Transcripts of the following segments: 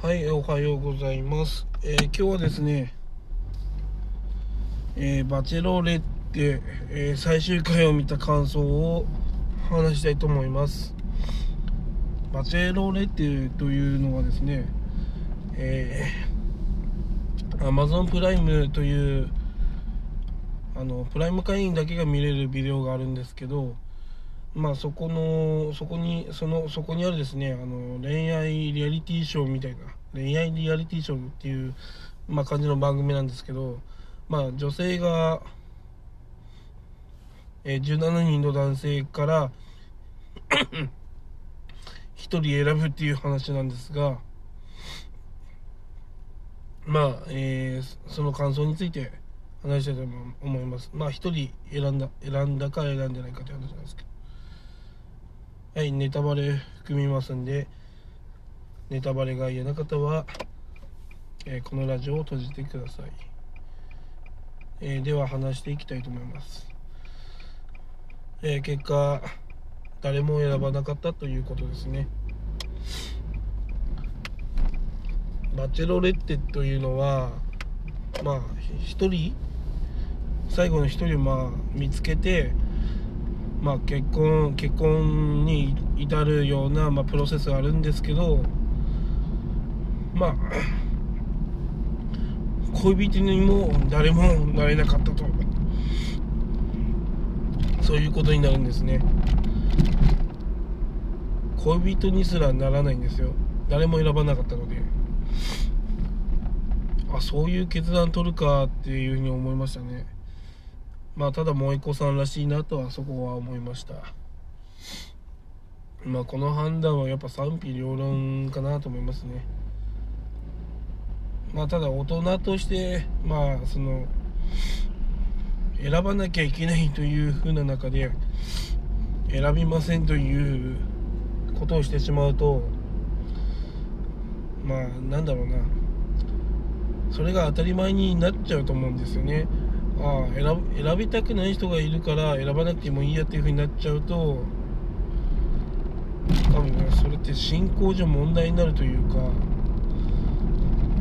はい、おはようございます。えー今日はですね、えーバチェローレッテ、えー最終回を見た感想を話したいと思います。バチェローレッテというのはですね、えー、Amazon プライムというあのプライム会員だけが見れるビデオがあるんですけど、まあそこのそこにそのそこにあるですねあの恋愛リアリティショーみたいな恋愛リアリティショーっていうまあ感じの番組なんですけど、まあ女性が、えー17人の男性から 1人選ぶっていう話なんですがまあ、えーその感想について話したいと思います。まあ1人選んだ選んだか選んでないかという話なんですけど。はい、ネタバレ含みますんで、ネタバレが嫌な方は、えーこのラジオを閉じてください。えーでは話していきたいと思います。えー結果、誰も選ばなかったということですね。バチェロレッテというのは、まあ、一人、最後の一人をまあ見つけて、まあ、結婚結婚に至るような、まあ、プロセスがあるんですけどまあ恋人にも誰もなれなかったと。そういうことになるんですね。恋人にすらならないんですよ。誰も選ばなかったので。あそういう決断取るかっていうふうに思いましたね。まあただ萌子さんらしいなとはそこは思いました。まあこの判断はやっぱ賛否両論かなと思いますね。まあただ大人としてまあその選ばなきゃいけないという風な中で選びませんということをしてしまうとまあなんだろうな。それが当たり前になっちゃうと思うんですよね。あ選選びたくない人がいるから選ばなくてもいいやっていう風になっちゃうと多分ねそれって進行上問題になるというか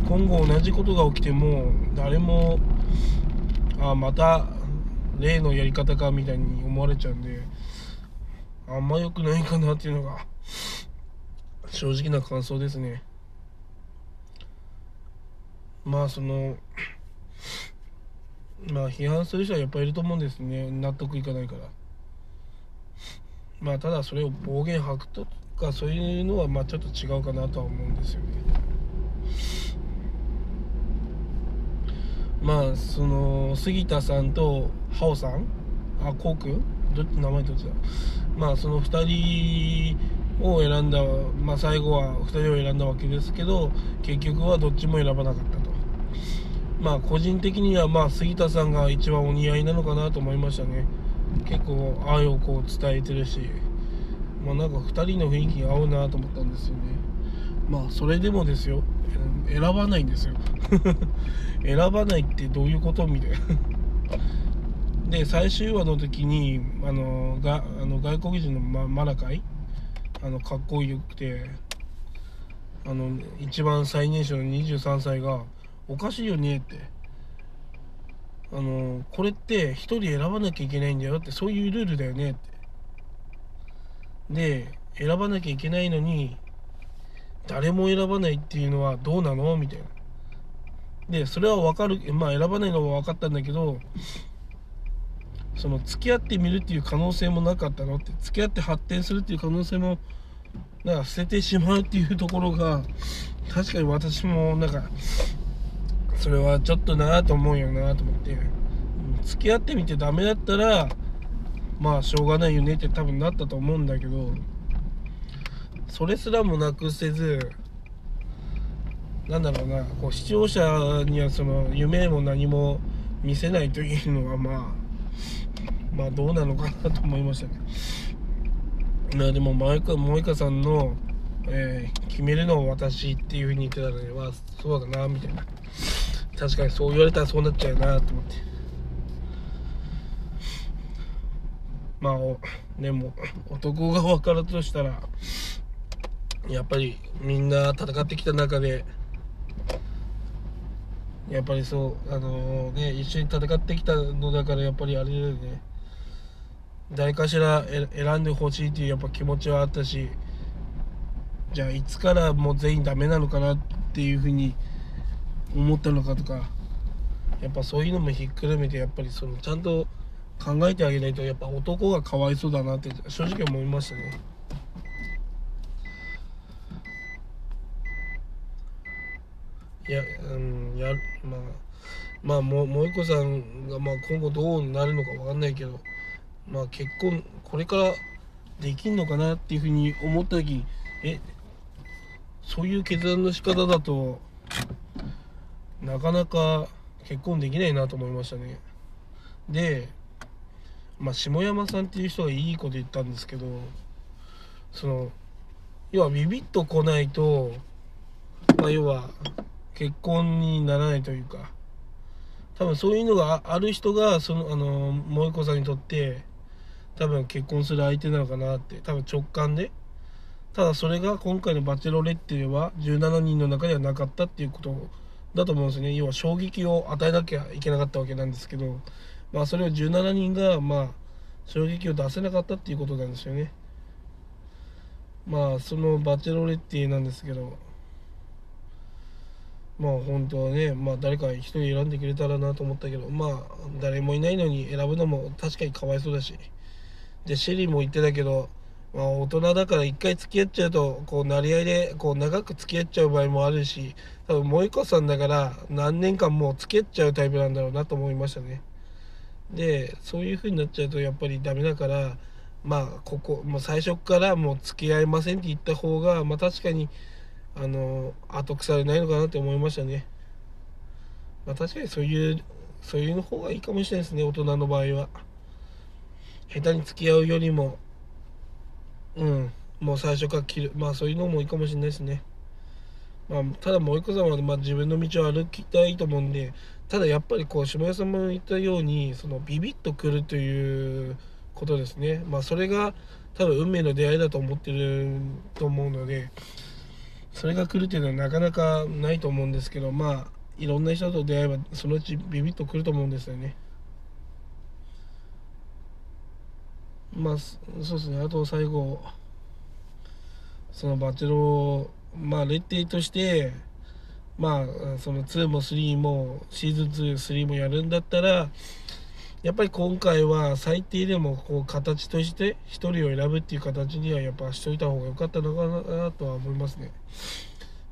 今後同じことが起きても誰もあまた例のやり方かみたいに思われちゃうんであんま良くないかなっていうのが正直な感想ですね。まあそのまあ批判する人はやっぱりいると思うんですね。納得いかないから。まあただそれを暴言吐くとかそういうのはまあちょっと違うかなとは思うんですよね。まあその杉田さんとハオさん？あコウ君？どっち名前どっちだ？まあその2人を選んだまあ最後は2人を選んだわけですけど結局はどっちも選ばなかったと。まあ個人的にはまあ杉田さんが一番お似合いなのかなと思いましたね。結構愛をこう伝えてるし。まあなんか2人の雰囲気が合うなと思ったんですよね。まあそれでもですよ。選ばないんですよ。選ばないってどういうことみたいな。で最終話の時にあのがあの外国人のママラカイ？あのかっこよくてあの一番最年少の23歳がおかしいよねって。あのこれって1人選ばなきゃいけないんだよって。そういうルールだよねって。で選ばなきゃいけないのに誰も選ばないっていうのはどうなのみたいな。でそれは分かるまあ選ばないのは分かったんだけどその付き合ってみるっていう可能性もなかったのって。付き合って発展するっていう可能性もなんか捨ててしまうっていうところが確かに私もなんかそれはちょっとなと思うよなと思って。付き合ってみてダメだったらまあしょうがないよねって多分なったと思うんだけどそれすらもなくせずなんだろうなこう視聴者にはその夢も何も見せないというのはまあまあどうなのかなと思いましたね。まあでも萌香萌香さんの、えー決めるのは私っていうふうに言ってたのではそうだなみたいな。確かにそう言われたらそうなっちゃうなと思って。まあでも男側からとしたらやっぱりみんな戦ってきた中でやっぱりそうあのー、ね一緒に戦ってきたのだからやっぱりあれだよね。誰かしら選んでほしいっていうやっぱ気持ちはあったしじゃあいつからもう全員ダメなのかなっていうふうに思ったのかとかやっぱそういうのもひっくるめてやっぱりそのちゃんと考えてあげないとやっぱ男がかわいそうだなって正直思いましたね。いや、うん、やまあ、まあ、もう、一個さんが、まあ、今後どうなるのかわかんないけど、まあ、結婚、これからできんのかなっていうふうに思った時え、そういう決断の仕方だと、なかなか結婚できないなと思いましたね。で、まあ、下山さんっていう人がいいこと言ったんですけど、その、要はビビッと来ないと、まあ、要は、結婚にならないというか、多分そういうのがある人が、その、あの、萌子さんにとって、多分結婚する相手なのかなって、多分直感で。ただそれが今回のバチェロレッテでは17人の中ではなかったっていうことだと思うんですね。要は衝撃を与えなきゃいけなかったわけなんですけど、まあそれを17人が、まあ、衝撃を出せなかったっていうことなんですよね。まあそのバチェロレッティなんですけど、まあ本当はね、まあ誰か一人選んでくれたらなと思ったけど、まあ誰もいないのに選ぶのも確かにかわいそうだし。で、シェリーも言ってたけど、まあ大人だから一回付き合っちゃうと、こうなり合いでこう長く付き合っちゃう場合もあるし、多分萌子さんだから何年間も付き合っちゃうタイプなんだろうなと思いましたね。で、そういう風になっちゃうとやっぱりダメだから、まあここ、もう最初からもう付き合いませんって言った方が、まあ確かに、あの後腐れないのかなって思いましたね、まあ、確かにそういうそういうの方がいいかもしれないですね大人の場合は。下手に付き合うよりも。うん。もう最初から切る。まあそういうのもいいかもしれないですね。まあ、ただ、もう一個さんは、まあ、自分の道を歩きたいと思うんで、ただやっぱりこう、下屋さんも言ったように、そのビビッとくるということですね。まあ、それが多分運命の出会いだと思ってると思うので、それが来るっていうのはなかなかないと思うんですけどまあいろんな人と出会えばそのうちビビッと来ると思うんですよね。まあそうですねあと最後そのバチェロまあレッテとしてまあその2も3もシーズン23もやるんだったらやっぱり今回は最低でもこう形として1人を選ぶっていう形にはやっぱしといた方が良かったのかなとは思いますね。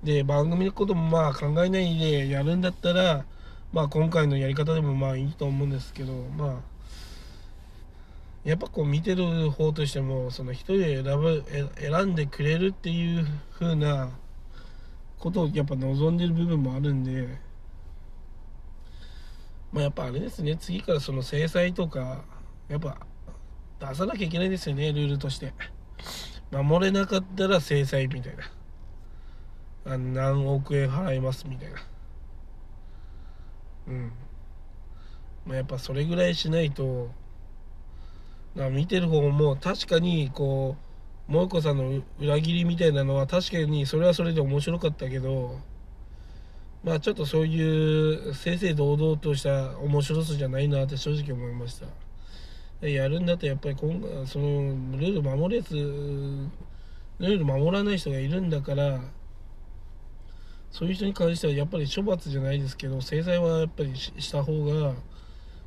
で番組のこともまあ考えないでやるんだったら、まあ、今回のやり方でもまあいいと思うんですけどまあやっぱこう見てる方としてもその1人で選ぶ選んでくれるっていう風なことをやっぱ望んでる部分もあるんで。まあ、やっぱあれですね次からその制裁とかやっぱ出さなきゃいけないですよねルールとして。守れなかったら制裁みたいな。あ何億円払いますみたいな。うん。まあ、やっぱそれぐらいしないと見てる方も確かにこう萌子さんの裏切りみたいなのは確かにそれはそれで面白かったけどまあちょっとそういう正々堂々とした面白さじゃないなって正直思いました。やるんだったらやっぱり今そのルール守るやつルール守らない人がいるんだからそういう人に関してはやっぱり処罰じゃないですけど制裁はやっぱりした方が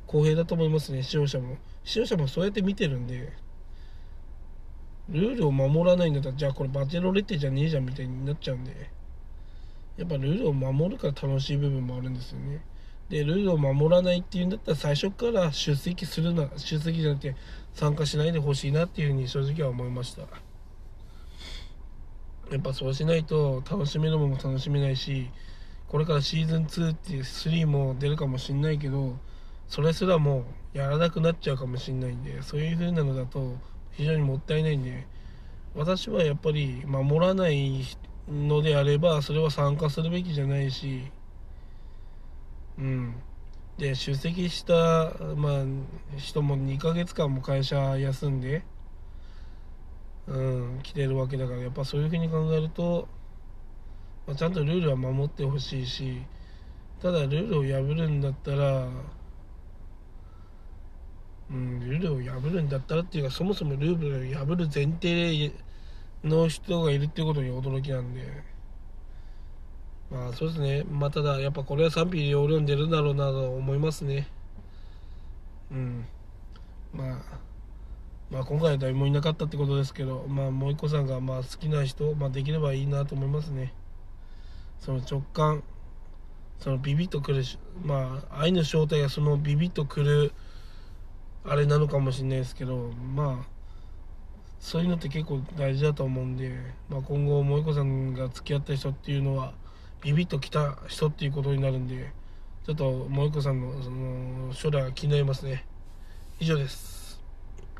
公平だと思いますね視聴者も視聴者もそうやって見てるんでルールを守らないんだったらじゃあこれバチェロレッテじゃねえじゃんみたいになっちゃうんでやっぱルールを守るから楽しい部分もあるんですよね。で、ルールを守らないっていうんだったら最初から出席するな、出席じゃなくて参加しないでほしいなっていうふうに正直は思いました。やっぱそうしないと楽しめるものも楽しめないし、これからシーズン2っていう3も出るかもしんないけど、それすらもやらなくなっちゃうかもしんないんで、そういう風なのだと非常にもったいないんで、私はやっぱり守らないのであればそれは参加するべきじゃないしうん。で出席した、まあ、人も2ヶ月間も会社休んでうん来てるわけだからやっぱそういうふうに考えると、まあ、ちゃんとルールは守ってほしいしただルールを破るんだったらうんルールを破るんだったらっていうかそもそもルールを破る前提の人がいるっていうことに驚きなんで。まあそうですね。まあただやっぱこれは賛否両論出るんだろうなと思いますね。うん。まあまあ、今回は誰もいなかったってことですけど、まあ、もう一個さんがまあ好きな人、まあ、できればいいなと思いますね。その直感、そのビビッとくる、まあ、愛の正体がそのビビッとくる、あれなのかもしれないですけど、まあ、そういうのって結構大事だと思うんで、まあ、今後、萌子さんが付き合った人っていうのは、ビビッときた人っていうことになるんで、ちょっと萌子さんのその将来が気になりますね。以上です。